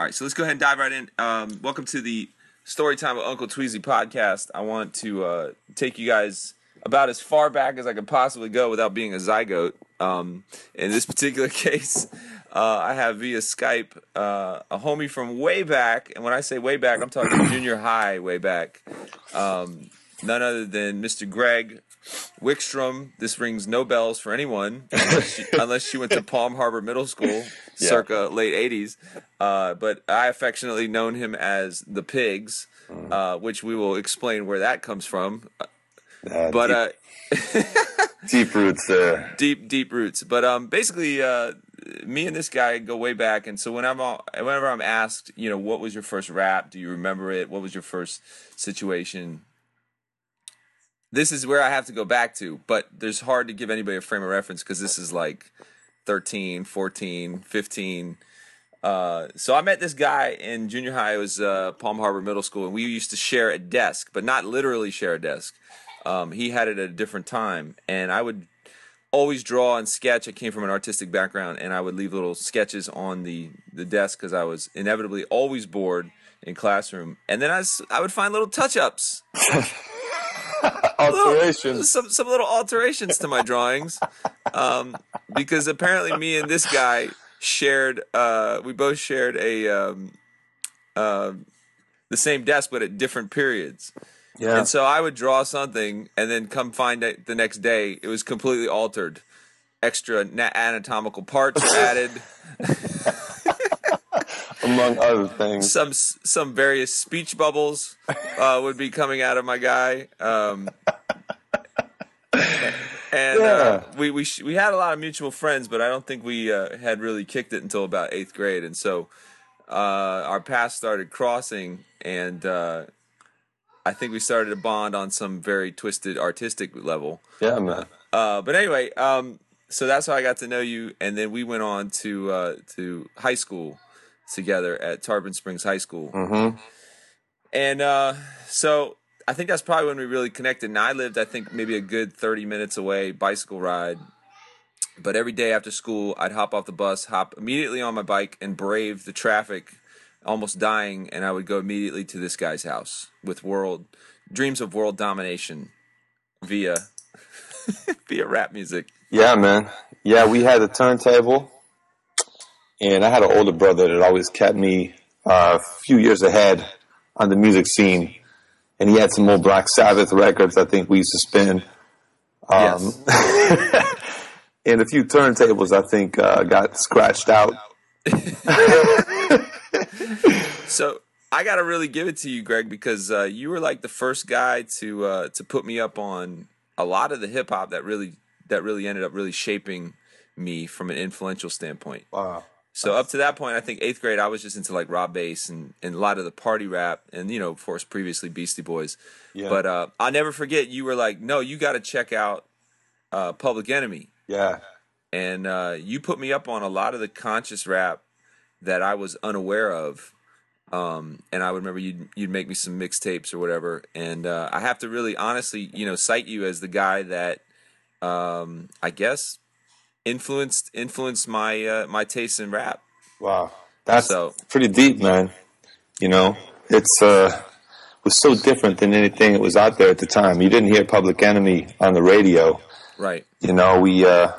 All right, so let's go ahead and dive right in. Um, welcome to the Storytime of Uncle Tweezy podcast. I want to uh, take you guys about as far back as I could possibly go without being a zygote. Um, in this particular case, uh, I have via Skype uh, a homie from way back, and when I say way back, I'm talking junior high way back. Um, none other than Mr. Greg Wickstrom. This rings no bells for anyone unless she, unless she went to Palm Harbor Middle School, circa late '80s. Uh, but I affectionately known him as the Pigs, uh, which we will explain where that comes from. Uh, But deep, uh, deep roots there. deep deep roots but um basically uh me and this guy go way back and so whenever whenever i'm asked you know what was your first rap do you remember it what was your first situation this is where i have to go back to but there's hard to give anybody a frame of reference because this is like 13 14 15 uh, so I met this guy in junior high. It was uh, Palm Harbor Middle School, and we used to share a desk, but not literally share a desk. Um, he had it at a different time, and I would always draw and sketch. I came from an artistic background, and I would leave little sketches on the the desk because I was inevitably always bored in classroom. And then I, I would find little touch ups, Alterations. some some little alterations to my drawings, um, because apparently me and this guy shared. Uh, we both shared a um, uh, the same desk, but at different periods. Yeah. And so I would draw something, and then come find it the next day, it was completely altered. Extra anatomical parts were added. Among other things. Some some various speech bubbles uh, would be coming out of my guy. Um, and uh, we we sh- we had a lot of mutual friends, but I don't think we uh, had really kicked it until about eighth grade, and so uh, our paths started crossing, and uh, I think we started to bond on some very twisted artistic level. Yeah, man. Uh, but anyway, um, so that's how I got to know you, and then we went on to uh, to high school together at Tarpon Springs High School, Mm-hmm. and uh, so I think that's probably when we really connected. And I lived, I think, maybe a good thirty minutes away, bicycle ride. But every day after school, I'd hop off the bus, hop immediately on my bike, and brave the traffic, almost dying, and I would go immediately to this guy's house with world dreams of world domination via via rap music. Yeah, man. Yeah, we had a turntable, and I had an older brother that always kept me uh, a few years ahead on the music scene, and he had some old Black Sabbath records. I think we used to spin, Um, yes. and a few turntables. I think uh, got scratched out. So I got to really give it to you, Greg, because uh, you were like the first guy to uh, to put me up on a lot of the hip hop that really that really ended up really shaping me from an influential standpoint. Wow. So up to that point, I think eighth grade, I was just into like Rob Base and, and a lot of the party rap, and you know, of course, previously Beastie Boys. Yeah. But uh, I'll never forget you were like, no, you got to check out uh, Public Enemy, Yeah. and uh, you put me up on a lot of the conscious rap that I was unaware of. Um, and I would remember you'd you'd make me some mixtapes or whatever, and uh, I have to really honestly, you know, cite you as the guy that um, I guess influenced influenced my uh, my taste in rap. Wow. That's So- pretty deep, man. You know, it's uh was so different than anything that was out there at the time. You didn't hear Public Enemy on the radio. Right. You know, we uh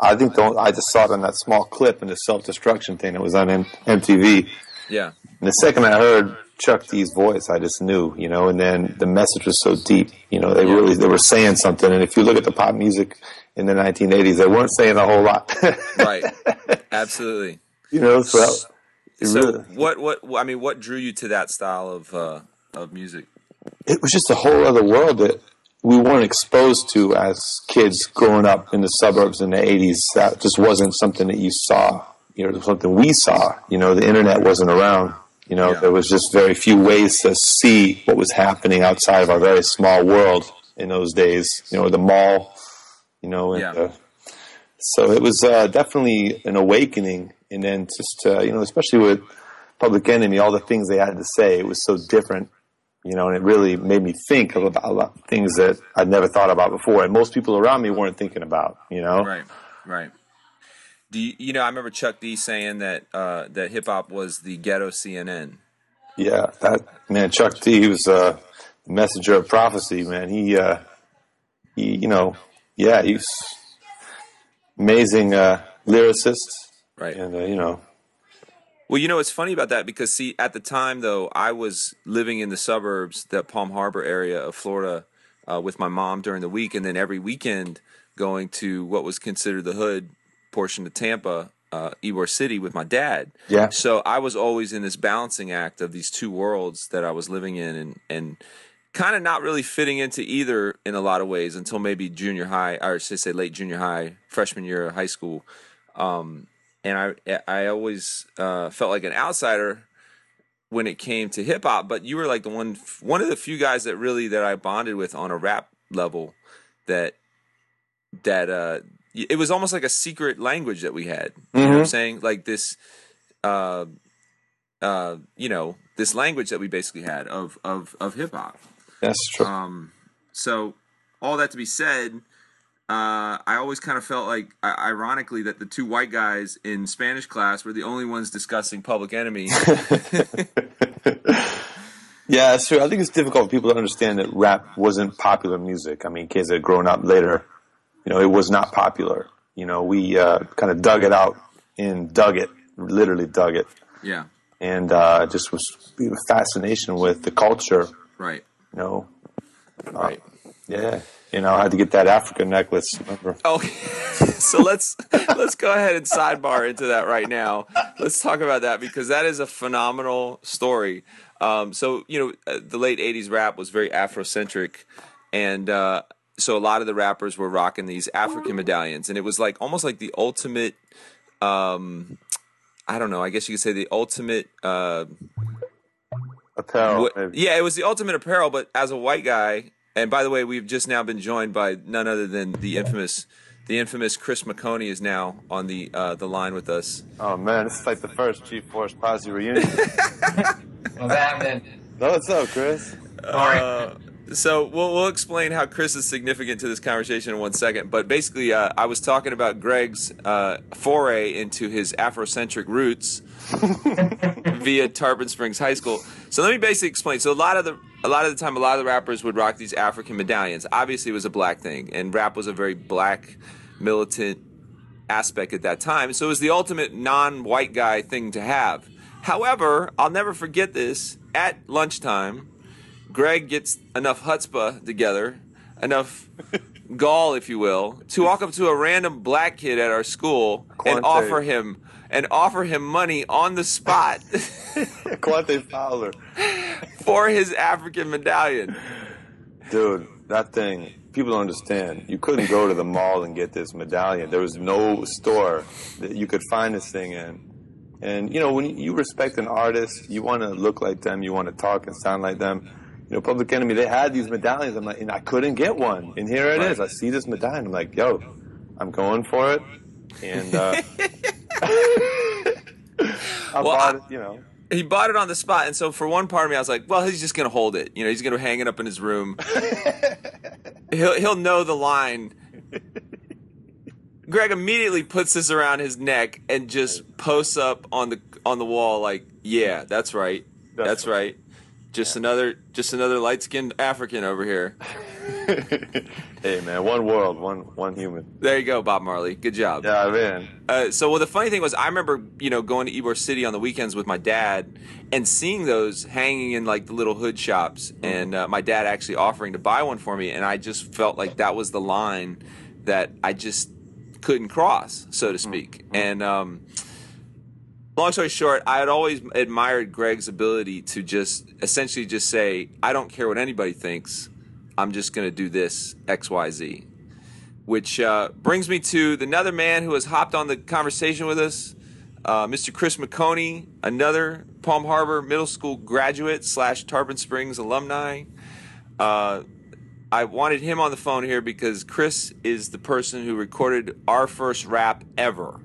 I think the, I just saw it on that small clip in the self destruction thing that was on M- MTV. Yeah. And the second I heard Chuck D's voice, I just knew, you know, and then the message was so deep. You know, they really they were saying something. And if you look at the pop music in the 1980s, they weren't saying a whole lot. Right. Absolutely. you know, so So really- what what I mean, what drew you to that style of uh, of music? it was just a whole other world that we weren't exposed to as kids growing up in the suburbs in the 80s. That just wasn't something that you saw. You know, something we saw. You know, the internet wasn't around. You know, Yeah. there was just very few ways to see what was happening outside of our very small world in those days. You know, the mall, you know, and Yeah. uh, so it was uh, definitely an awakening. And then just, uh, you know, especially with Public Enemy, all the things they had to say, it was so different you know, and it really made me think of about a lot of things that I'd never thought about before, and most people around me weren't thinking about, you know. Right. Right. Do you, you know? I remember Chuck D saying that uh, that hip hop was the ghetto CNN. Yeah, that man, Chuck D. He was uh, the messenger of prophecy. Man, he, uh, he, you know, yeah, he was amazing uh, lyricist, Right. and uh, you know, Well, you know, it's funny about that because, see, at the time, though, I was living in the suburbs, the Palm Harbor area of Florida, uh, with my mom during the week, and then every weekend going to what was considered the hood portion of Tampa, uh, Ybor City, with my dad. Yeah. So I was always in this balancing act of these two worlds that I was living in, and and kind of not really fitting into either in a lot of ways until maybe junior high, or should say late junior high, freshman year of high school and I I always uh, felt like an outsider when it came to hip hop. But you were like the one one of the few guys that really that I bonded with on a rap level that that uh, it was almost like a secret language that we had. You know what I'm saying? Like this, uh, uh, you know, this language that we basically had of of of hip hop. That's true. Um, so all that to be said, uh, I always kind of felt like, ironically, that the two white guys in Spanish class were the only ones discussing Public Enemy. Yeah, that's true. I think it's difficult for people to understand that rap wasn't popular music. I mean, kids that had grown up later, you know, it was not popular. You know, we uh, kind of dug it out and dug it, literally dug it, yeah, and uh, just was fascination with the culture. right, know, right. yeah. You know, I had to get that Africa necklace. Remember? Okay, so let's let's go ahead and sidebar into that right now. Let's talk about that because that is a phenomenal story. Um, so you know, uh, the late '80s rap was very Afrocentric, and uh, so a lot of the rappers were rocking these African medallions, and it was like almost like the ultimate. Um, I don't know. I guess you could say the ultimate. Uh, Apparel. what- yeah, it was the ultimate apparel. But as a white guy, and by the way, we've just now been joined by none other than the infamous, the infamous Chris McConey is now on the uh, the line with us. Oh man, this is like the first G Force Posse reunion. What's happening? no, what's up, Chris? Sorry. So we'll we'll explain how Chris is significant to this conversation in one second. But basically, uh, I was talking about Greg's uh, foray into his Afrocentric roots via Tarpon Springs High School. So let me basically explain. So a lot of the a lot of the time, a lot of the rappers would rock these African medallions. Obviously, it was a black thing, and rap was a very black, militant aspect at that time. So it was the ultimate non-white guy thing to have. However, I'll never forget this. At lunchtime, Greg gets enough chutzpah together, enough gall, if you will, to walk up to a random black kid at our school and offer him and offer him money on the spot Quante Fowler. for his African medallion. Dude, that thing, people don't understand. You couldn't go to the mall and get this medallion. There was no store that you could find this thing in. And, you know, when you respect an artist, you want to look like them, you want to talk and sound like them. You know, Public Enemy, they had these medallions. I'm like, and I couldn't get one. And here it is. I see this medallion. I'm like, yo, I'm going for it. And, uh, I Well, bought it, you know. He bought it on the spot, and so for one part of me, I was like, "Well, he's just gonna hold it. You know, he's gonna hang it up in his room. he'll he'll know the line." Greg immediately puts this around his neck and just posts up on the on the wall like, "Yeah, that's right. That's, That's right. Just another just another light skinned African over here." hey, man, one world, one, one human. There you go, Bob Marley. Good job. Yeah, man. Uh, so, well, the funny thing was, I remember, you know, going to Ybor City on the weekends with my dad and seeing those hanging in like the little hood shops, and uh, my dad actually offering to buy one for me, and I just felt like that was the line that I just couldn't cross, so to speak. And um, long story short, I had always admired Greg's ability to just essentially just say, "I don't care what anybody thinks. I'm just going to do this X, Y, Z." which uh, brings me to the another man who has hopped on the conversation with us, uh, Mr. Chris McConey, another Palm Harbor Middle School graduate slash Tarpon Springs alumni. Uh, I wanted him on the phone here because Chris is the person who recorded our first rap ever.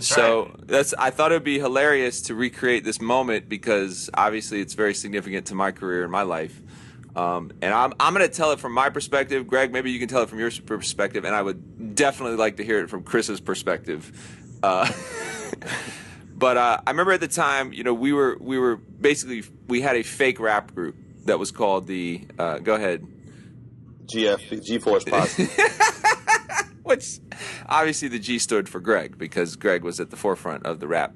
So that's I thought it would be hilarious to recreate this moment because obviously it's very significant to my career and my life. Um, and I'm, I'm going to tell it from my perspective. Greg, maybe you can tell it from your perspective. And I would definitely like to hear it from Chris's perspective. Uh, but uh, I remember at the time, you know, we were we were basically we had a fake rap group that was called the. Uh, go ahead. GF G Force Posse. Which obviously the G stood for Greg because Greg was at the forefront of the rap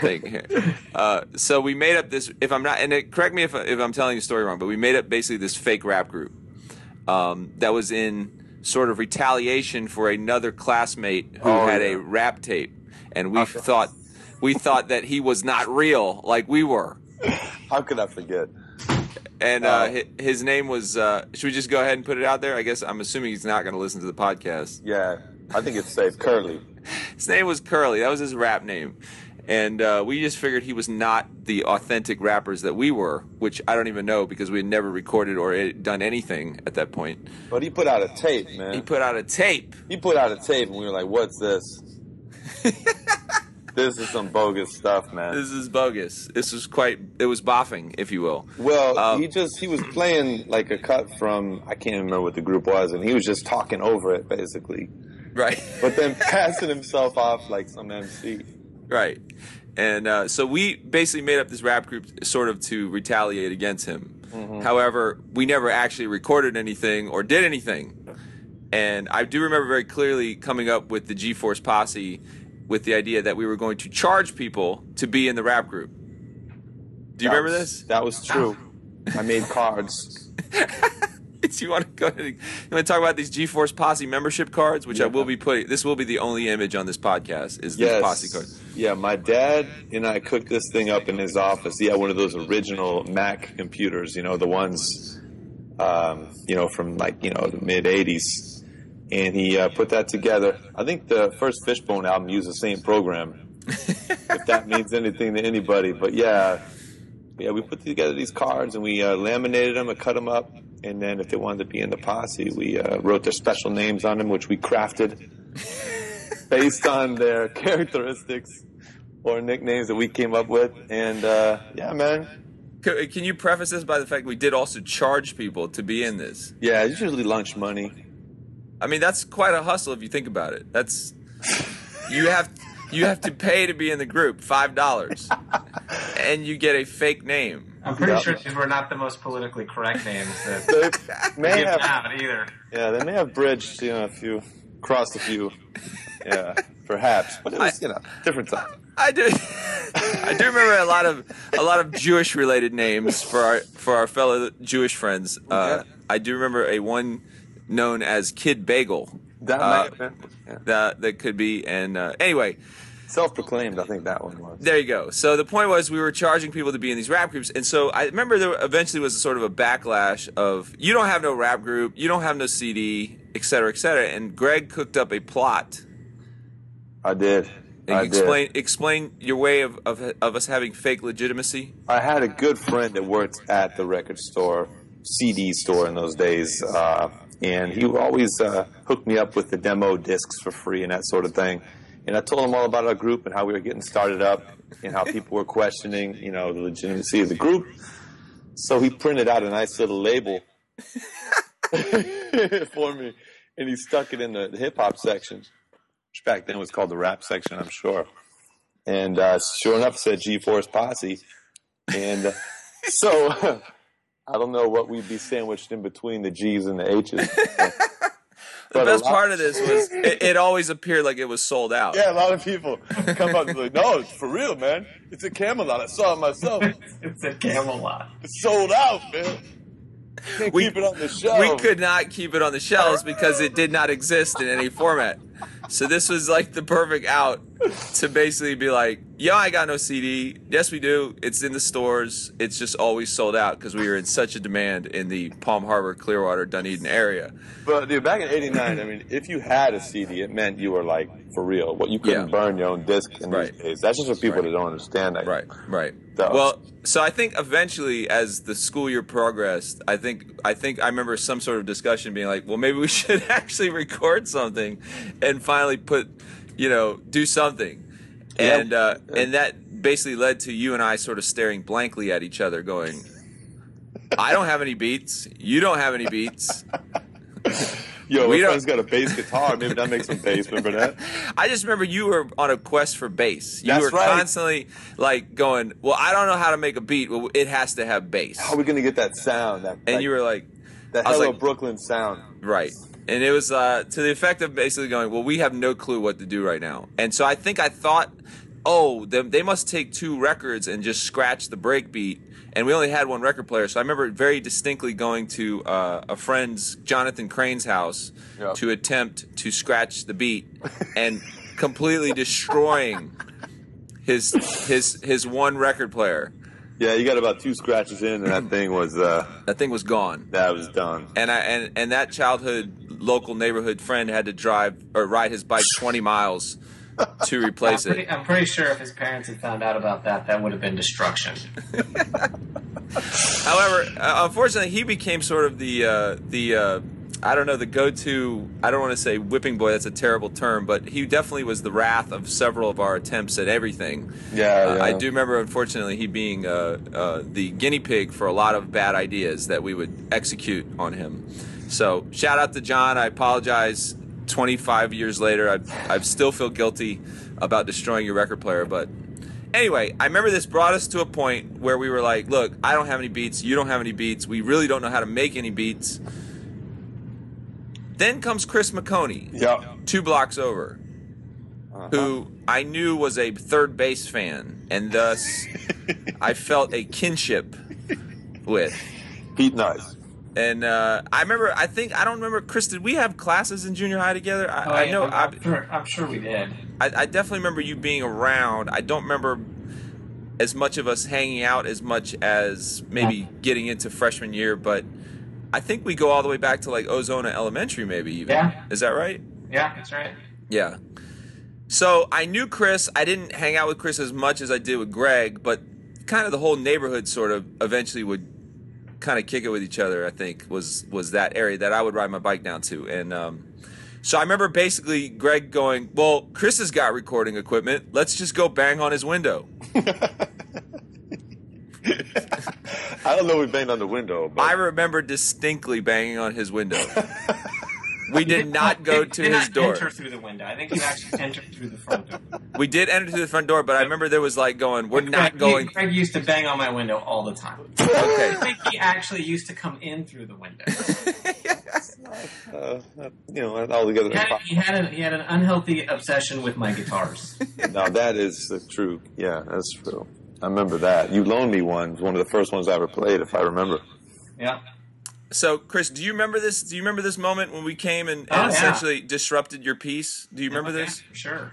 thing here. Uh, so we made up this. If I'm not, and it, correct me if if I'm telling the story wrong, but we made up basically this fake rap group um, that was in sort of retaliation for another classmate who Oh, had yeah. a rap tape, and we thought we thought that he was not real like we were. How could I forget? And Oh. uh, hi- his name was. Uh, should we just go ahead and put it out there? I guess I'm assuming he's not going to listen to the podcast. Yeah, I think it's safe. Curly. His name was Curly. That was his rap name. And uh, we just figured he was not the authentic rappers that we were, which I don't even know because we had never recorded or done anything at that point. But he put out a tape, man. He put out a tape. He put out a tape, and we were like, "What's this? this is some bogus stuff, man." This is bogus. This was quite, it was boffing, if you will. Well, Um, he just he was playing like a cut from I can't even remember what the group was, and he was just talking over it basically, Right. but then passing himself off like some MC. Right. And uh, so we basically made up this rap group sort of to retaliate against him. However, we never actually recorded anything or did anything. And I do remember very clearly coming up with the G Force posse with the idea that we were going to charge people to be in the rap group. Do you That remember was- this? That was true. I made cards. Do you want to go ahead and, you want to talk about these G Force posse membership cards, which I will be putting. This will be the only image on this podcast is this posse card. Yeah, my dad and I cooked this thing up in his office. He had one of those original Mac computers, you know, the ones, um, you know, from like, you know, the mid 80s. And he uh, put that together. I think the first Fishbone album used the same program, if that means anything to anybody. But yeah, yeah, we put together these cards and we uh, laminated them and cut them up. And then if they wanted to be in the posse, we uh, wrote their special names on them, which we crafted based on their characteristics or nicknames that we came up with. And uh, yeah, man. Can you preface this by the fact we did also charge people to be in this? Yeah, it's usually lunch money. I mean, that's quite a hustle if you think about it. That's you have you have to pay to be in the group five dollars, and you get a fake name. I'm pretty Yeah. sure these were not the most politically correct names that They may have, have either. yeah, they may have bridged, you know, a few, crossed a few, yeah, perhaps. But it was, you know, different time. I do. I do remember a lot of a lot of Jewish related names for our for our fellow Jewish friends. Uh, Yeah. I do remember a one known as Kid Bagel. That Uh, might have been yeah. That that could be. And uh, anyway, self-proclaimed. I think that one was. There you go. So the point was we were charging people to be in these rap groups, and so I remember there eventually was a sort of a backlash of you don't have no rap group, you don't have no CD, et cetera, et cetera. And Greg cooked up a plot. I did. And I explain did. explain your way of, of of us having fake legitimacy. I had a good friend that worked at the record store, CD store in those days, uh, and he always uh, hook me up with the demo discs for free and that sort of thing. And I told him all about our group and how we were getting started up and how people were questioning, you know, the legitimacy of the group. So he printed out a nice little label for me, and he stuck it in the, hip hop section, which back then was called the rap section, I'm sure. And uh, sure enough, it said G Force Posse. And uh, so I don't know what we'd be sandwiched in between the G's and the H's. The best part of this was it, it always appeared like it was sold out. Yeah, a lot of people come up and be like, no, it's for real, man. It's a Camelot. I saw it myself. It's a Camelot. It's sold out, man. Can't We- keep it on the shelf. We could not keep it on the shelves because it did not exist in any format. So this was like the perfect out to basically be like, "Yo, I got no CD. Yes, we do. It's in the stores. It's just always sold out because we were in such a demand in the Palm Harbor, Clearwater, Dunedin area." But dude, back in '89, I mean, if you had a CD, it meant you were like for real. What you couldn't Yeah. burn your own disc in Right. these days. That's just for people Right. that don't understand that. Right, right. So- Well, so I think eventually, as the school year progressed, I think I think I remember some sort of discussion being like, "Well, maybe we should actually record something and finally put, you know, do something." Yeah. And uh, and that basically led to you and I sort of staring blankly at each other, going, "I don't have any beats. You don't have any beats." Yo, We don't- got a bass guitar. Maybe that makes some bass. Remember that? I just remember you were on a quest for bass. You That's were right. constantly like going, "Well, I don't know how to make a beat. Well, it has to have bass." How are we gonna get that sound? That And like, you were like, that hello like- Brooklyn sound. Right. And it was uh, to the effect of basically going, well, we have no clue what to do right now. And so I think I thought, oh, they, they must take two records and just scratch the break beat. And we only had one record player. So I remember very distinctly going to uh, a friend's, Jonathan Crane's house, Yeah. to attempt to scratch the beat and completely destroying his his his one record player. Yeah, you got about two scratches in, and that thing was uh, That thing was gone. that was done. and I and and that childhood local neighborhood friend had to drive or ride his bike 20 miles to I'm replace pretty, it. I'm pretty sure if his parents had found out about that, that would have been destruction. However, uh, unfortunately, he became sort of the uh, the uh, I don't know the go-to. I don't want to say whipping boy. That's a terrible term, but he definitely was the wrath of several of our attempts at everything. Yeah, Uh, yeah. I do remember, unfortunately, he being uh, uh, the guinea pig for a lot of bad ideas that we would execute on him. So, shout out to John. I apologize. 25 years later, I, I still feel guilty about destroying your record player. But anyway, I remember this brought us to a point where we were like, look, I don't have any beats. You don't have any beats. We really don't know how to make any beats. Then comes Chris McConey Yeah. two blocks over, who I knew was a 3rd Bass fan, and thus I felt a kinship with. Pete Nice. And uh, I remember, I think I don't remember, Chris. Did we have classes in junior high together? I, Oh, I yeah, know. I'm, I, I'm sure, I'm sure we did. I, I definitely remember you being around. I don't remember as much of us hanging out as much as maybe getting into freshman year, but I think we go all the way back to like Ozona Elementary, maybe even. Yeah. Is that right? Yeah, that's right. Yeah. So I knew Chris. I didn't hang out with Chris as much as I did with Greg, but kind of the whole neighborhood sort of eventually would kind of kick it with each other. I think was was that area that I would ride my bike down to, and um, so I remember basically Greg going, "Well, Chris has got recording equipment. Let's just go bang on his window." I don't know. We banged on the window, but I remember distinctly banging on his window. We did not go to did his not door. Enter through the window. I think you actually entered through the front door. We did enter through the front door, but I remember there was like going, "We're not going." Craig used to bang on my window all the time. Okay. I think he actually used to come in through the window. uh, you know, all together. He had, he had, an, he had an unhealthy obsession with my guitars. Now that is uh, true. Yeah, that's true. I remember that. You loaned me one. It was one of the first ones I ever played, if I remember. Yeah. So, Chris, do you remember this? Do you remember this moment when we came and, oh, and Oh, yeah. essentially disrupted your piece? Do you remember Okay, this? For sure.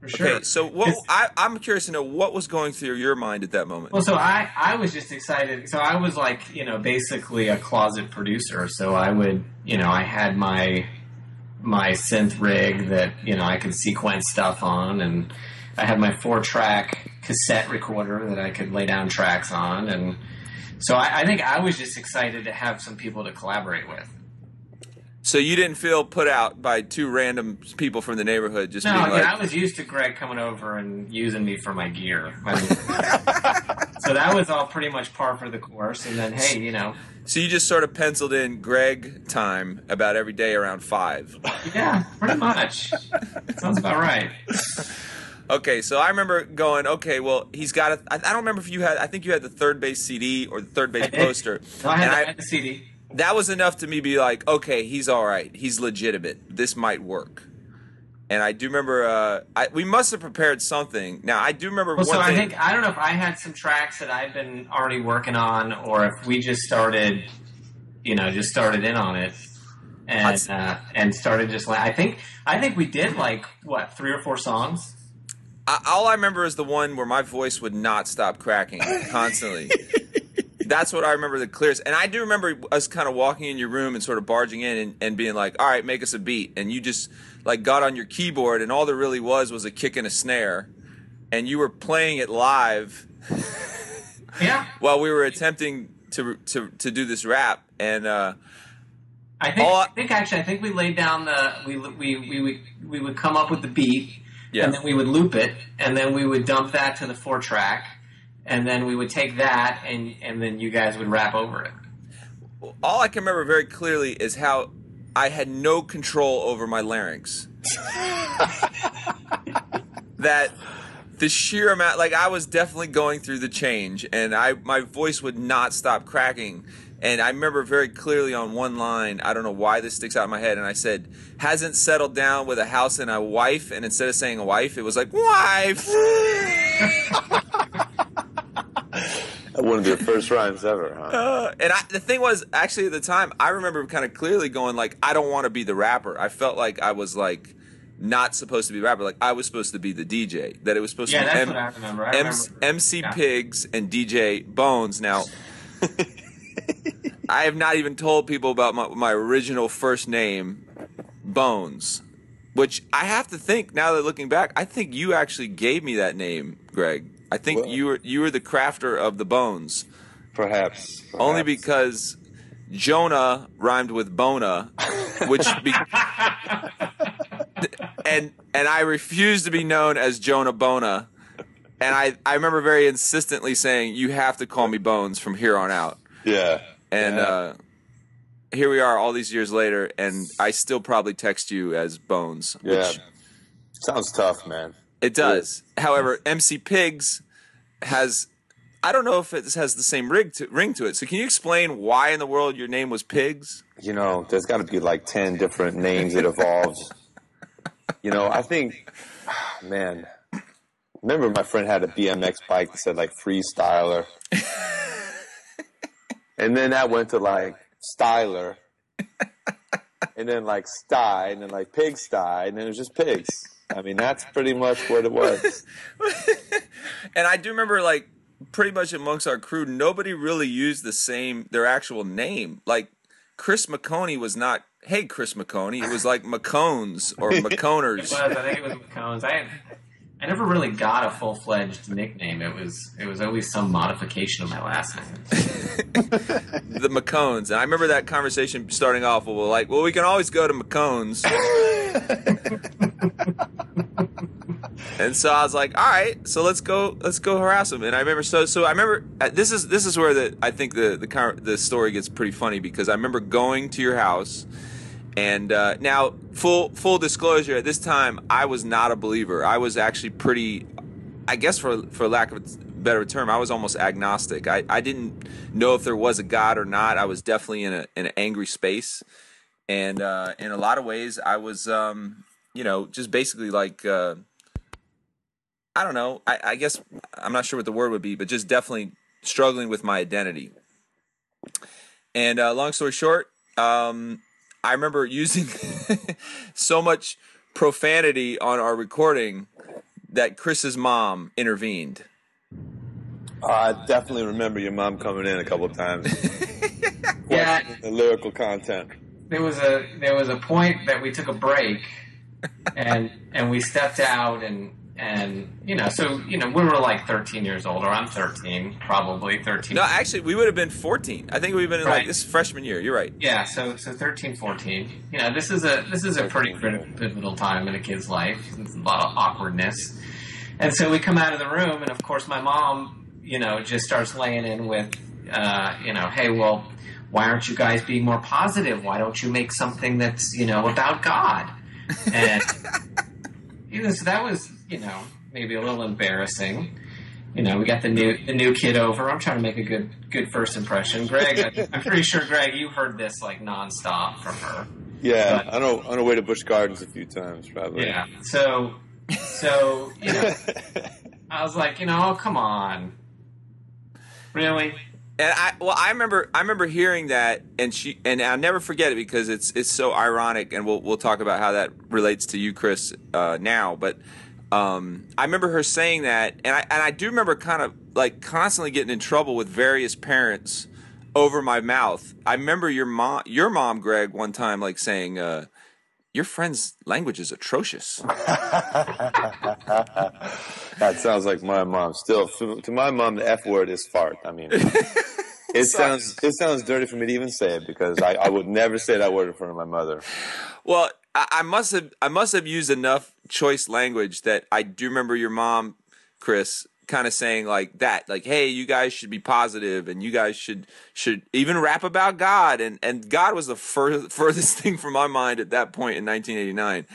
For sure. Okay, so what I, I'm curious to know what was going through your mind at that moment. Well, so I, I was just excited. So I was like, you know, basically a closet producer. So I would, you know, I had my my synth rig that you know I could sequence stuff on, and I had my four track cassette recorder that I could lay down tracks on, and so I, I think I was just excited to have some people to collaborate with. So you didn't feel put out by two random people from the neighborhood just No, being like, I was used to Greg coming over and using me for my gear. I mean, so that was all pretty much par for the course. And then, hey, you know, so you just sort of penciled in Greg time about every day around five. yeah, pretty much. Sounds about right. Okay, so I remember going, okay, well, he's got a. I, I don't remember if you had. I think you had the 3rd Bass CD or the 3rd Bass I poster. No, I had, I- had the CD. that was enough to me be like, okay, he's all right. He's legitimate. This might work. And I do remember uh, I, we must have prepared something. Now I do remember Well, so I thing. think I don't know if I had some tracks that I've been already working on, or if we just started, you know, just started in on it, and uh, and started just like I think I think we did like what three or four songs. I, all I remember is the one where my voice would not stop cracking constantly. That's what I remember the clearest. And I do remember us kind of walking in your room and sort of barging in and, and being like, all right, make us a beat. And you just like got on your keyboard and all there really was was a kick and a snare. And you were playing it live Yeah, while we were attempting to to, to do this rap. And uh, I think I- think actually I think we laid down the we we we would we would come up with the beat, Yeah. and then we would loop it, and then we would dump that to the four track, and then we would take that and and then you guys would rap over it. all I can remember very clearly is how I had no control over my larynx. that the sheer amount like I was definitely going through the change and I my voice would not stop cracking. And I remember very clearly on one line, I don't know why this sticks out in my head, and I said, hasn't settled down with a house and a wife, and instead of saying a wife, it was like, wife. One of your first rhymes ever, huh? Uh, and I, the thing was, actually, at the time, I remember kind of clearly going like, I don't want to be the rapper. I felt like I was like not supposed to be the rapper. Like I was supposed to be the DJ. That it was supposed Yeah, to be that's M- what I remember. I M- remember. MC Yeah. Pigs and DJ Bones. Now, I have not even told people about my, my original first name, Bones, which I have to think now that looking back, I think you actually gave me that name, Greg. I think Well- you were you were the crafter of the Bones. Perhaps. Only because Jonah rhymed with Bona, which be- and and I refuse to be known as Jonah Bona. And I, I remember very insistently saying, "You have to call me Bones from here on out." Yeah. And Yeah. uh, here we are, all these years later, and I still probably text you as Bones. yeah. Which Sounds tough, man. it does. However, MC Pigs has. I don't know if it has the same rig to, ring to it. So, can you explain why in the world your name was Pigs? You know, there's got to be like 10 different names that evolved. you know, I think, man, remember my friend had a BMX bike that said like freestyler. and then that went to like styler. and then like sty, and then like pig sty, and then it was just pigs. I mean, that's pretty much what it was. And I do remember, like, pretty much amongst our crew, nobody really used the same, their actual name. Like, Chris McConey was not, hey, Chris McConey. It was like McCones or It McConers. was. I think it was McCones. I I never really got a full fledged nickname. It was it was always some modification of my last name. the McCones. And I remember that conversation starting off with, like, well, we can always go to McCones. and so I was like, all right, so let's go, let's go harass him. And I remember, so, so I remember, uh, this is, this is where the, I think the, the, the story gets pretty funny because I remember going to your house and, uh, now full, full disclosure at this time, I was not a believer. I was actually pretty, I guess for, for lack of a better term, I was almost agnostic. I, I didn't know if there was a God or not. I was definitely in a, in an angry space. And, uh, in a lot of ways I was, um, you know, just basically like, uh, I don't know. I, I guess I'm not sure what the word would be, but just definitely struggling with my identity. And uh, long story short, um, I remember using so much profanity on our recording that Chris's mom intervened. Uh, I definitely remember your mom coming in a couple of times. Yeah. The lyrical content. There was a there was a point that we took a break, and and we stepped out and and you know so you know we were like 13 years old or I'm 13 probably 13. No, actually, we would have been 14. I think we've been in like this freshman year. You're right. Yeah, so so 13, 14. You know, this is a this is a pretty crit- pivotal time in a kid's life. There's a lot of awkwardness, and so we come out of the room, and of course, my mom, you know, just starts laying in with, uh, you know, hey, well, why aren't you guys being more positive? Why don't you make something that's you know about God? And you know, so that was you know maybe a little embarrassing. You know, we got the new the new kid over. I'm trying to make a good good first impression. Greg, I, I'm pretty sure Greg, you heard this like nonstop from her. Yeah, I know. On the way to Busch Gardens a few times, probably. Yeah. So, so you know, I was like, you know, oh, come on, really? And I well, I remember I remember hearing that, and she and I'll never forget it because it's it's so ironic, and we'll we'll talk about how that relates to you, Chris, uh, now. But um, I remember her saying that, and I and I do remember kind of like constantly getting in trouble with various parents over my mouth. I remember your mom, your mom, Greg, one time like saying, uh, "Your friend's language is atrocious." That sounds like my mom. Still, to, to my mom, the F word is fart. I mean, it sounds it sounds dirty for me to even say it because I, I would never say that word in front of my mother. Well, I, I must have I must have used enough choice language that I do remember your mom, Chris, kind of saying like that, like, "Hey, you guys should be positive, and you guys should should even rap about God." And and God was the fur- furthest thing from my mind at that point in 1989.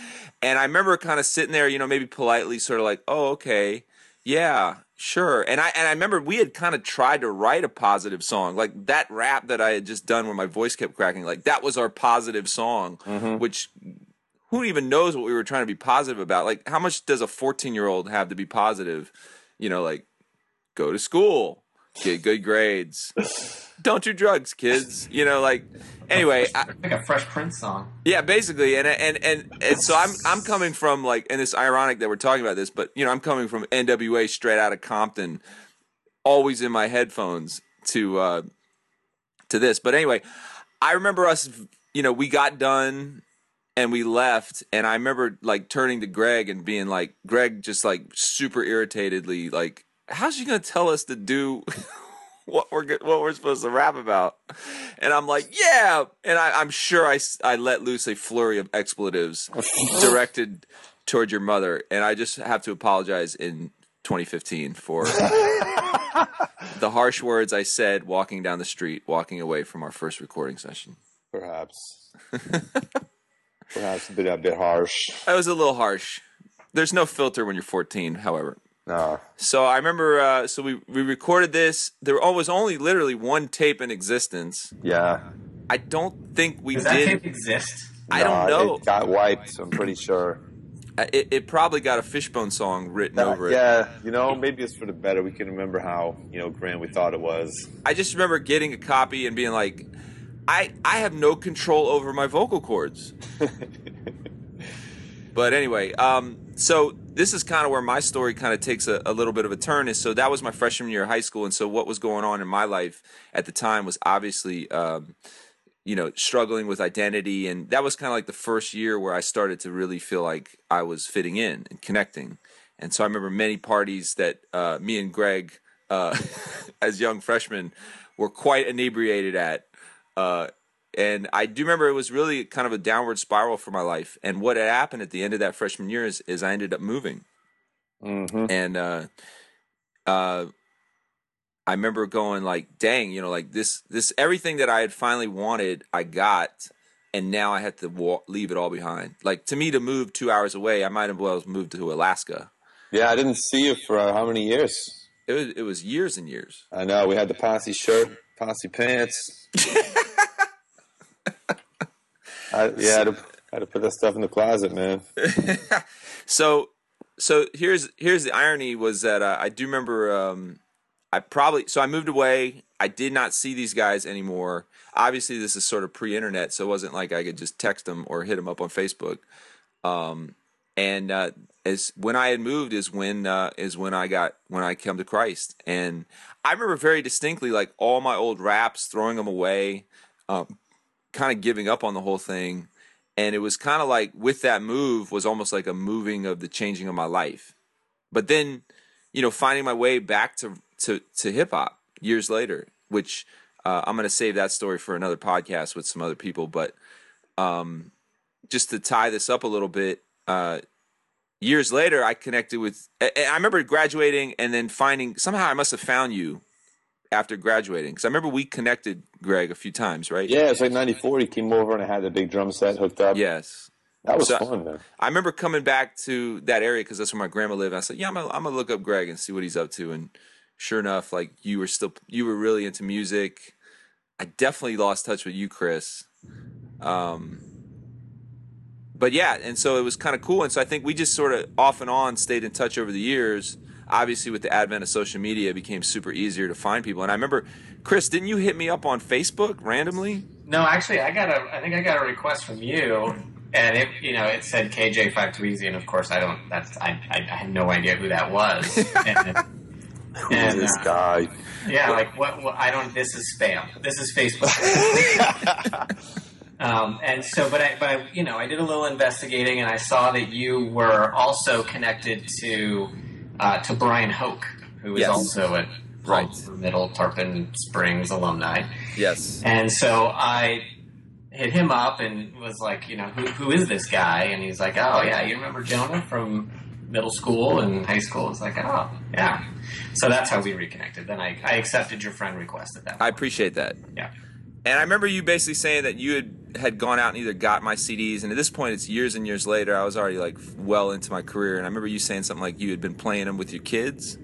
And I remember kind of sitting there, you know, maybe politely, sort of like, "Oh, okay, yeah, sure." And I and I remember we had kind of tried to write a positive song, like that rap that I had just done where my voice kept cracking. Like that was our positive song, mm-hmm. which who even knows what we were trying to be positive about? Like, how much does a 14 year old have to be positive? You know, like, go to school, get good grades, don't do drugs, kids. You know, like, anyway, I, like a Fresh Prince song. yeah, basically, and and and and so I'm I'm coming from like, and it's ironic that we're talking about this, but you know, I'm coming from NWA straight out of Compton, always in my headphones to uh to this. But anyway, I remember us, you know, we got done and we left, and I remember like turning to Greg and being like, Greg, just like super irritatedly, like, how's she gonna tell us to do? What we're go- what we're supposed to rap about, and I'm like, yeah, and I, I'm sure I, I let loose a flurry of expletives directed toward your mother, and I just have to apologize in 2015 for the harsh words I said walking down the street, walking away from our first recording session. Perhaps. Perhaps a bit a bit harsh. That was a little harsh. There's no filter when you're 14, however. No. So I remember, uh, so we, we recorded this. There was only literally one tape in existence. Yeah. I don't think we Does that did. tape exist? I don't know. It got wiped, I'm pretty sure. Uh, It, it probably got a Fishbone song written over it. Yeah, you know, maybe it's for the better. We can remember how, you know, grand we thought it was. I just remember getting a copy and being like, I I have no control over my vocal cords. but anyway, um, so this is kind of where my story kind of takes a, a little bit of a turn. Is so that was my freshman year of high school, and so what was going on in my life at the time was obviously. Um, you know, struggling with identity, and that was kind of like the first year where I started to really feel like I was fitting in and connecting. And so I remember many parties that uh, me and Greg, uh, as young freshmen, were quite inebriated at. Uh, and I do remember it was really kind of a downward spiral for my life. And what had happened at the end of that freshman year is, is I ended up moving. Mm-hmm. And uh, uh, I remember going like, dang, you know, like this, this everything that I had finally wanted, I got, and now I had to wa- leave it all behind. Like to me, to move two hours away, I might as well have moved to Alaska. Yeah, I didn't see you for uh, how many years? It was, it was years and years. I know. We had the posse shirt, posse pants. I, yeah, I had, to, had to put that stuff in the closet, man. so so here's here's the irony was that uh, I do remember um, I probably so I moved away. I did not see these guys anymore. Obviously, this is sort of pre-internet, so it wasn't like I could just text them or hit them up on Facebook. Um, and uh, as when I had moved is when uh, is when I got when I come to Christ, and I remember very distinctly like all my old raps, throwing them away, um, kind of giving up on the whole thing. And it was kind of like with that move was almost like a moving of the changing of my life. But then you know finding my way back to to, to hip hop years later which uh, i'm going to save that story for another podcast with some other people but um, just to tie this up a little bit uh, years later i connected with I, I remember graduating and then finding somehow i must have found you after graduating because i remember we connected greg a few times right Yeah, it's like '94. He came over and I had the big drum set hooked up. yes that was So- fun, man. I remember coming back to that area because that's where my grandma lived. I said, "Yeah, I'm gonna, I'm gonna look up Greg and see what he's up to." And sure enough, like you were still you were really into music. I definitely lost touch with you, Chris. Um, but yeah, and so it was kind of cool. And so I think we just sort of off and on stayed in touch over the years. Obviously, with the advent of social media, it became super easier to find people. And I remember, Chris, didn't you hit me up on Facebook randomly? No, actually, I got a. I think I got a request from you, and it, you know, it said KJ Five Tweezy, and of course, I don't. That's I. I, I had no idea who that was. and, Who is And, this uh, guy? yeah, like what, what? I don't. This is spam. This is Facebook. um, and so, but I, but I, you know, I did a little investigating, and I saw that you were also connected to uh, to Brian Hoke, who is Yes. also a Right. Middle Tarpon Springs alumni. Yes. And so I hit him up and was like, you know, who, who is this guy? And he's like, oh, yeah, you remember Jonah from middle school and high school. It's like, oh, yeah. So that's how we reconnected. Then I, I accepted your friend request at that. I appreciate that. yeah. And I remember you basically saying that you had had gone out and either got my CDs, and at this point, it's years and years later. I was already like well into my career, and I remember you saying something like you had been playing them with your kids.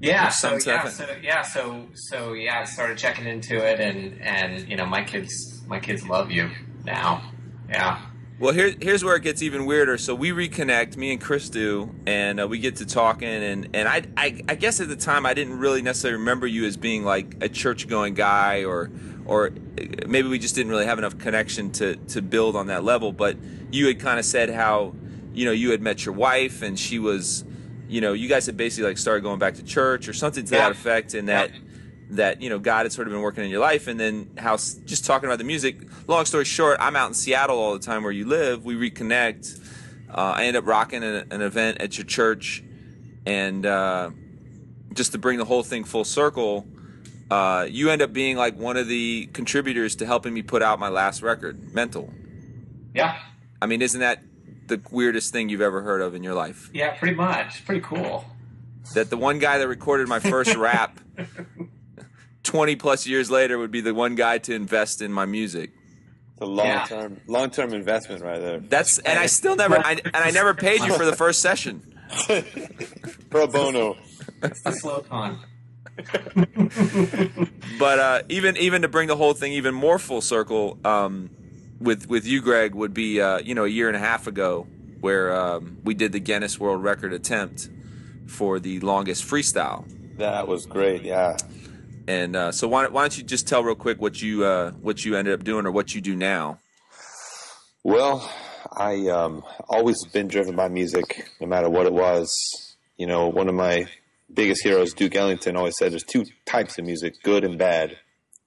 Yeah, so yeah, so yeah, so so yeah, I started checking into it, and and you know, my kids, my kids love you now. Yeah, Well, here, here's where it gets even weirder. So we reconnect, me and Chris do, and uh, we get to talking. And, and I, I, I guess at the time I didn't really necessarily remember you as being like a church going guy, or or maybe we just didn't really have enough connection to to build on that level. But you had kind of said how you know you had met your wife, and she was, you know, you guys had basically like started going back to church or something to Yeah. that effect, and that. That you know, God had sort of been working in your life, and then how just talking about the music. Long story short, I'm out in Seattle all the time where you live. We reconnect. Uh, I end up rocking an, an event at your church, and uh, just to bring the whole thing full circle, uh, you end up being like one of the contributors to helping me put out my last record, Mental. yeah, I mean, isn't that the weirdest thing you've ever heard of in your life? yeah, pretty much, pretty cool. That the one guy that recorded my first rap 20 plus years later would be the one guy to invest in my music. It's a long term, long term investment right there. That's and I still never I, and I never paid you for the first session. Pro bono. It's the slow con. But uh, even even to bring the whole thing even more full circle, um, with with you, Greg, would be uh, you know a year and a half ago where um, we did the Guinness World Record attempt for the longest freestyle. That was great. Yeah. And uh, so why, why don't you just tell real quick what you uh, what you ended up doing or what you do now? Well, I um, always been driven by music, no matter what it was. You know, one of my biggest heroes, Duke Ellington, always said there's two types of music, good and bad.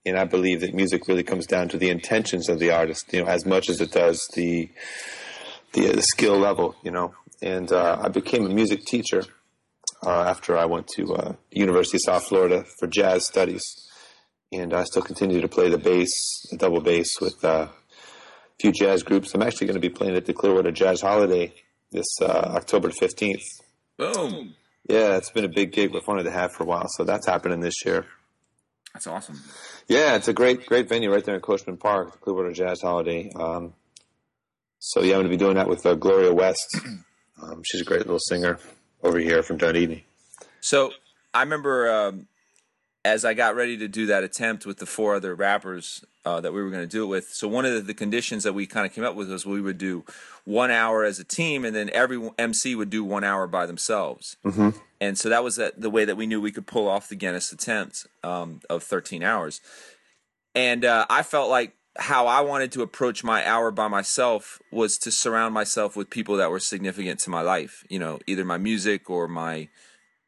And I believe that music really comes down to the intentions of the artist, you know, as much as it does the the, the skill level, you know. And uh, I became a music teacher uh, after I went to uh, University of South Florida for jazz studies, and I still continue to play the bass, the double bass with uh, a few jazz groups. I'm actually going to be playing at the Clearwater Jazz Holiday this uh, October 15th. Boom! Yeah, it's been a big gig we've wanted to have for a while, so that's happening this year. That's awesome. Yeah, it's a great, great venue right there in Coachman Park, the Clearwater Jazz Holiday. Um, so yeah, I'm going to be doing that with uh, Gloria West. Um, she's a great little singer over here from Dunedin. So I remember um, as I got ready to do that attempt with the four other rappers uh, that we were going to do it with. So one of the, the conditions that we kind of came up with was we would do one hour as a team, and then every MC would do one hour by themselves. Mm-hmm. And so that was that, the way that we knew we could pull off the Guinness attempt um, of 13 hours. And uh, I felt like how I wanted to approach my hour by myself was to surround myself with people that were significant to my life. You know, either my music or my,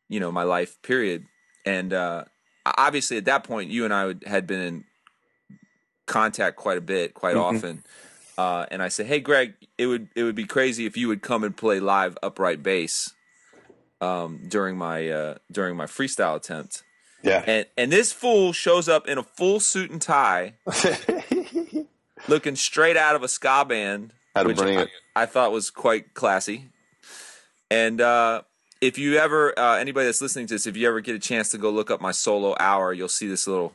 you know, my life. Period. And uh, obviously, at that point, you and I would, had been in contact quite a bit, quite often. Uh, and I said, "Hey, Greg, it would it would be crazy if you would come and play live upright bass um, during my uh, during my freestyle attempt." Yeah. And and this fool shows up in a full suit and tie, looking straight out of a ska band, to which bring I, it. I thought was quite classy. And uh, if you ever, uh, anybody that's listening to this, if you ever get a chance to go look up my solo hour, you'll see this little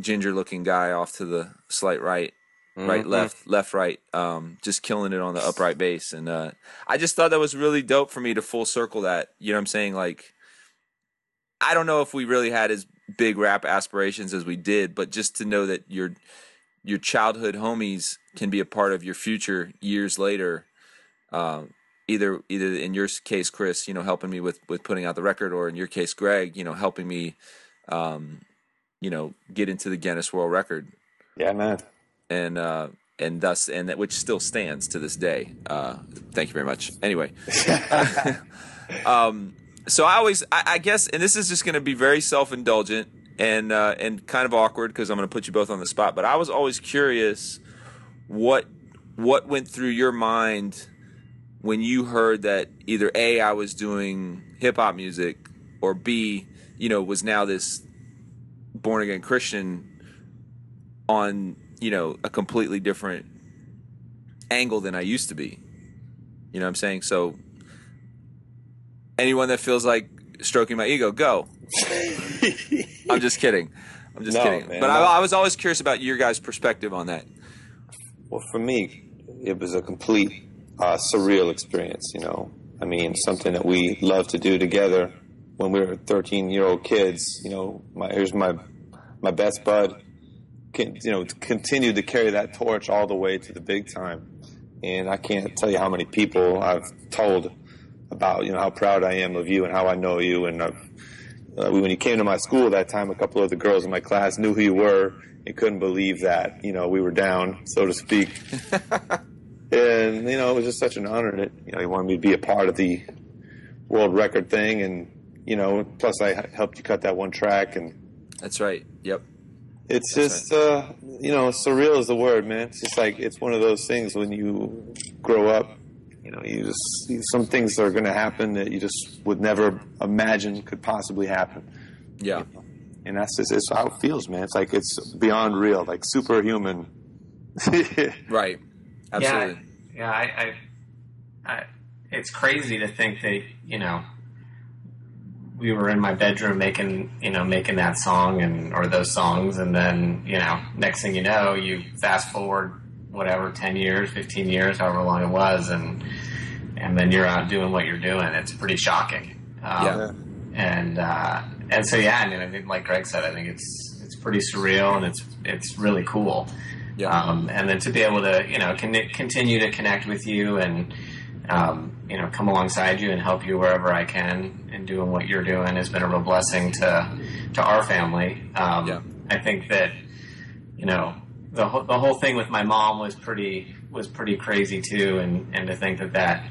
ginger-looking guy off to the slight right, right, Mm-hmm. left, left, right, um, just killing it on the upright bass. And uh, I just thought that was really dope for me to full circle that. You know what I'm saying? Like, I don't know if we really had as big rap aspirations as we did, but just to know that your your childhood homies can be a part of your future years later. Um, either either in your case, Chris, you know, helping me with with putting out the record, or in your case, Greg, you know, helping me, um, you know, get into the Guinness World Record, Yeah, man. and uh, and thus and that which still stands to this day. Uh, thank you very much. Anyway, um, so I always, I, I guess, and this is just going to be very self indulgent and uh, and kind of awkward because I'm going to put you both on the spot. But I was always curious what what went through your mind when you heard that either a I was doing hip hop music or b you know was now this born again Christian on you know a completely different angle than I used to be. You know what I'm saying? So anyone that feels like stroking my ego, go. I'm just kidding. I'm just No, kidding. man, but no. I, I was always curious about your guys' perspective on that. Well, for me, it was a complete uh, surreal experience. You know, I mean, something that we loved to do together when we were 13 year old kids. You know, my here's my my best bud. Can, you know, continued to carry that torch all the way to the big time. And I can't tell you how many people I've told about you know how proud I am of you and how I know you. And uh, when you came to my school that time, a couple of the girls in my class knew who you were and couldn't believe that you know we were down, so to speak. and you know it was just such an honor that you know he wanted me to be a part of the world record thing, and you know plus I helped you cut that one track, and That's right. Yep. it's That's just uh, you know surreal is the word, man. It's just like it's one of those things when you grow up. You know, you just some things are going to happen that you just would never imagine could possibly happen. Yeah. and that's just it's how it feels, man. It's like it's beyond real, like superhuman. Right. Absolutely. Yeah, yeah. I, I, I, it's crazy to think that you know we were in my bedroom making you know making that song and or those songs, and then you know next thing you know, you fast forward whatever ten years, fifteen years, however long it was, and and then you're out doing what you're doing. It's pretty shocking. Um, Yeah. and uh, and so yeah, I mean, I think like Greg said, I think it's it's pretty surreal and it's it's really cool. Yeah. Um, and then to be able to you know con- continue to connect with you and um, you know come alongside you and help you wherever I can and doing what you're doing has been a real blessing to to our family. Um, Yeah. I think that you know the whole, the whole thing with my mom was pretty was pretty crazy too, and and to think that that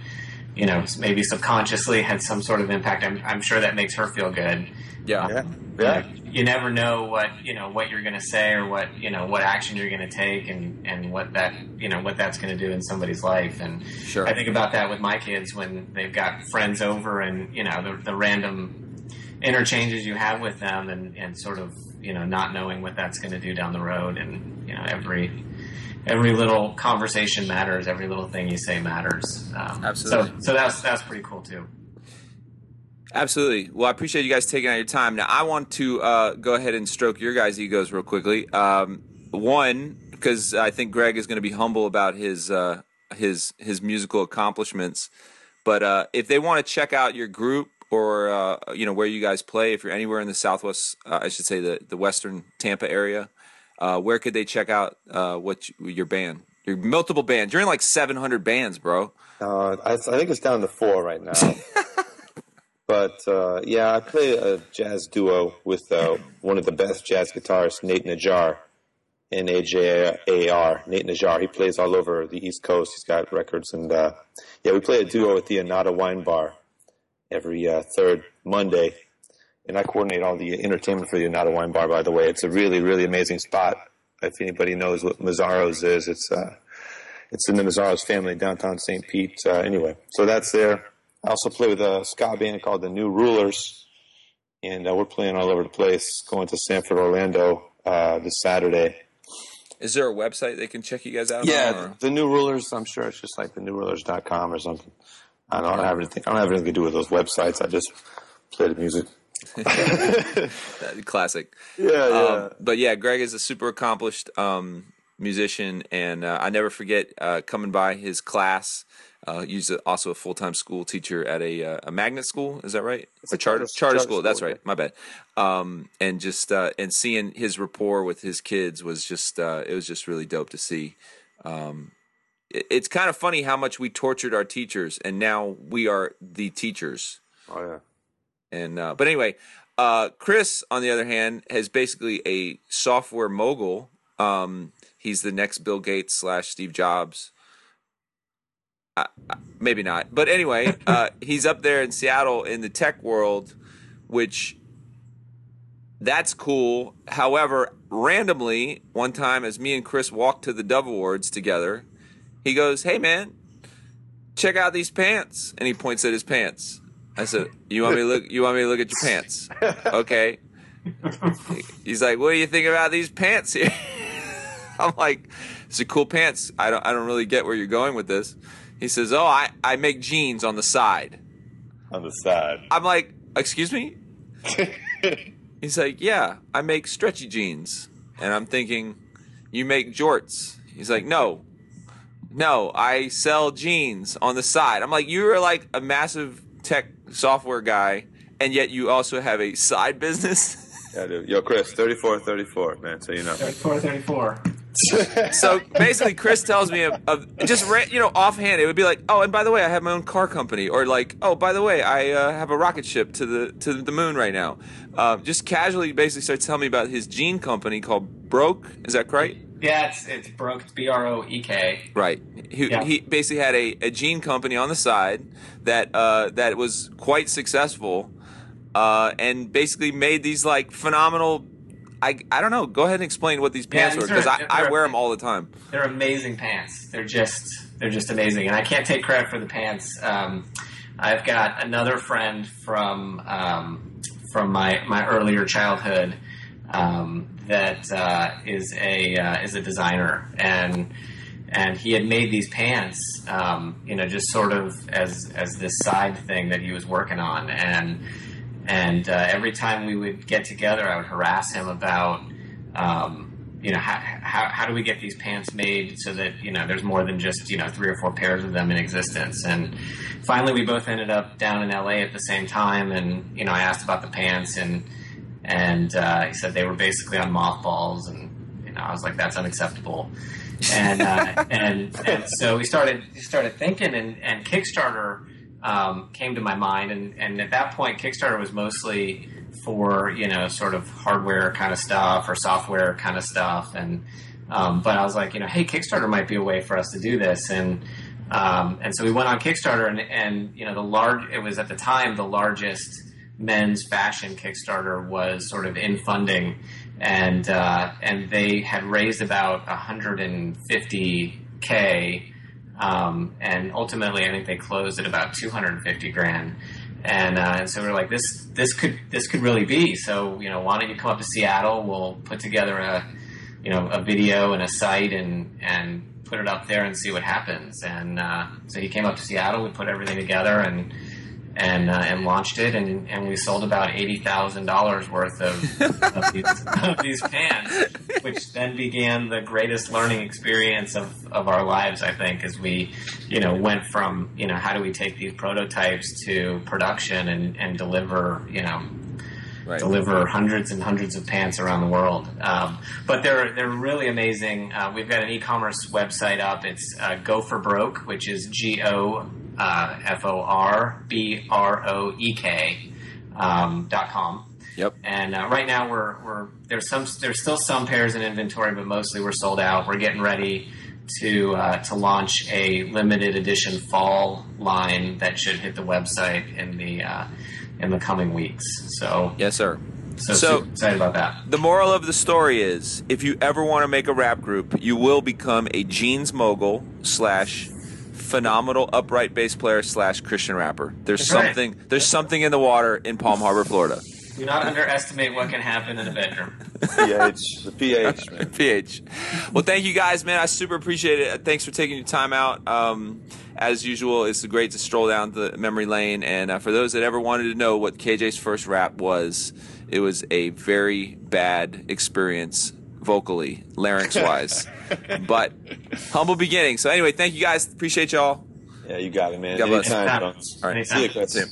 you know maybe subconsciously had some sort of impact. I'm, I'm sure that makes her feel good. yeah. yeah, um, You, yeah. know, you never know what you know what you're going to say or what you know what action you're going to take, and and what that you know what that's going to do in somebody's life. And Sure. I think about that with my kids when they've got friends over, and you know the, the random interchanges you have with them, and and sort of you know not knowing what that's going to do down the road, and you know every every little conversation matters. Every little thing you say matters. Um, Absolutely. So, so that's that's pretty cool too. Absolutely. Well, I appreciate you guys taking out your time. Now, I want to uh, go ahead and stroke your guys' egos real quickly. Um, one, because I think Greg is going to be humble about his uh, his his musical accomplishments. But uh, if they want to check out your group or uh, you know where you guys play, if you're anywhere in the Southwest, uh, I should say the the Western Tampa area, uh, where could they check out uh, what you, your band? Your multiple bands. You're in like 700 bands, bro. Uh, I, I think it's down to four right now. but uh, yeah, I play a jazz duo with uh, one of the best jazz guitarists, Nate Najar, N A J A R. Nate Najar. He plays all over the East Coast. He's got records, and uh, yeah, we play a duo at the Anata Wine Bar every uh, third Monday. And I coordinate all the entertainment for the Anata Wine Bar. By the way, it's a really, really amazing spot. If anybody knows what Mazzaro's is, it's uh, it's in the Mazzaro's family downtown St. Pete. Uh, anyway, so that's there. I also play with a ska band called the New Rulers, and uh, we're playing all over the place. Going to Sanford, Orlando uh, this Saturday. Is there a website they can check you guys out? on, Yeah, the New Rulers. I'm sure it's just like the newrulers.com or something. I don't, I don't have anything. I don't have anything to do with those websites. I just play the music. Classic. Yeah, yeah. Um, but yeah, Greg is a super accomplished um, musician, and uh, I never forget uh, coming by his class. Uh, he's also a full time school teacher at a uh, a magnet school. Is that right? It's a charter charter- charter charter school. That's school, right. My bad. Um, and just uh, and seeing his rapport with his kids was just uh, it was just really dope to see. Um, it's kind of funny how much we tortured our teachers, and now we are the teachers. oh yeah. And uh, but anyway, uh, Chris, on the other hand, has basically a software mogul. Um, he's the next Bill Gates slash Steve Jobs. Uh, maybe not, but anyway, uh, he's up there in Seattle in the tech world, which that's cool. However, randomly, one time as me and Chris walked to the Dove Awards together, he goes, "Hey man, check out these pants," and he points at his pants. I said, "You want me to look? You want me to look at your pants? Okay." He's like, "What do you think about these pants here?" I'm like, "It's a cool pants. I don't, I don't really get where you're going with this." He says, "Oh, I, I make jeans on the side." on the side. I'm like, excuse me? He's like, yeah, I make stretchy jeans. And I'm thinking, you make jorts. He's like, no, no, I sell jeans on the side. I'm like, you're like a massive tech software guy, and yet you also have a side business. Yeah, dude. Yo, Chris, 34, 34, man. So you know. 34, 34. so basically, Chris tells me of, of just ra- you know offhand, it would be like, oh, and by the way, I have my own car company, or like, oh, by the way, I uh, have a rocket ship to the to the moon right now. Uh, just casually, basically starts telling me about his jean company called Broek. Is that right? Yeah, it's it's Broek. It's B R O E K. Right. He, Yeah. he basically had a, a jean company on the side that uh, that was quite successful, uh, and basically made these like phenomenal. I, I don't know. Go ahead and explain what these Yeah, pants these were because I, I wear them all the time. They're amazing pants. They're just they're just amazing, and I can't take credit for the pants. Um, I've got another friend from um, from my my earlier childhood um, that uh, is a uh, is a designer, and and he had made these pants, um, you know, just sort of as as this side thing that he was working on, and and uh, every time we would get together, I would harass him about, um, you know, how, how how do we get these pants made so that you know there's more than just you know three or four pairs of them in existence, and finally we both ended up down in LA at the same time, and you know I asked about the pants and and uh, he said they were basically on mothballs, and you know I was like that's unacceptable. and, uh, and and so we started we started thinking, and, and Kickstarter um, came to my mind, and, and at that point, Kickstarter was mostly for you know sort of hardware kind of stuff or software kind of stuff, and um, but I was like, you know, hey, Kickstarter might be a way for us to do this, and um, and so we went on Kickstarter, and, and you know the large it was at the time the largest men's fashion Kickstarter was sort of in funding, and uh, and they had raised about 150k, um, and ultimately I think they closed at about 250 grand. And, uh, and so we are like, this this could this could really be. So you know, why don't you come up to Seattle? We'll put together a you know a video and a site and and put it up there and see what happens. And uh, so he came up to Seattle. We put everything together and and uh, and launched it, and, and we sold about eighty thousand dollars worth of, of, these, of these pants, which then began the greatest learning experience of, of our lives. I think, as we, you know, went from you know how do we take these prototypes to production and, and deliver, you know, Right. deliver hundreds and hundreds of pants around the world. Um, but they're they're really amazing. Uh, we've got an e-commerce website up. It's uh, Go for Broek, which is G O uh, F O R B R O E K um, dot com. Yep. And uh, right now we're we're there's some there's still some pairs in inventory, but mostly we're sold out. We're getting ready to uh, to launch a limited edition fall line that should hit the website in the uh, in the coming weeks. So Yes, sir. so, So- excited about that. The moral of the story is if you ever want to make a rap group, you will become a jeans mogul slash phenomenal upright bass player slash Christian rapper. There's That's right. something there's something in the water in Palm Harbor, Florida. Do not underestimate what can happen in a bedroom. pH, the pH, man. PH. Well, thank you guys, man. I super appreciate it. Thanks for taking your time out. Um, as usual, it's great to stroll down the memory lane. And uh, for those that ever wanted to know what KJ's first rap was, it was a very bad experience vocally, larynx wise, but humble beginning. So anyway, thank you guys. Appreciate y'all. Yeah, you got it, man. God bless. Anytime, All right. Anytime. See you, Chris. See ya.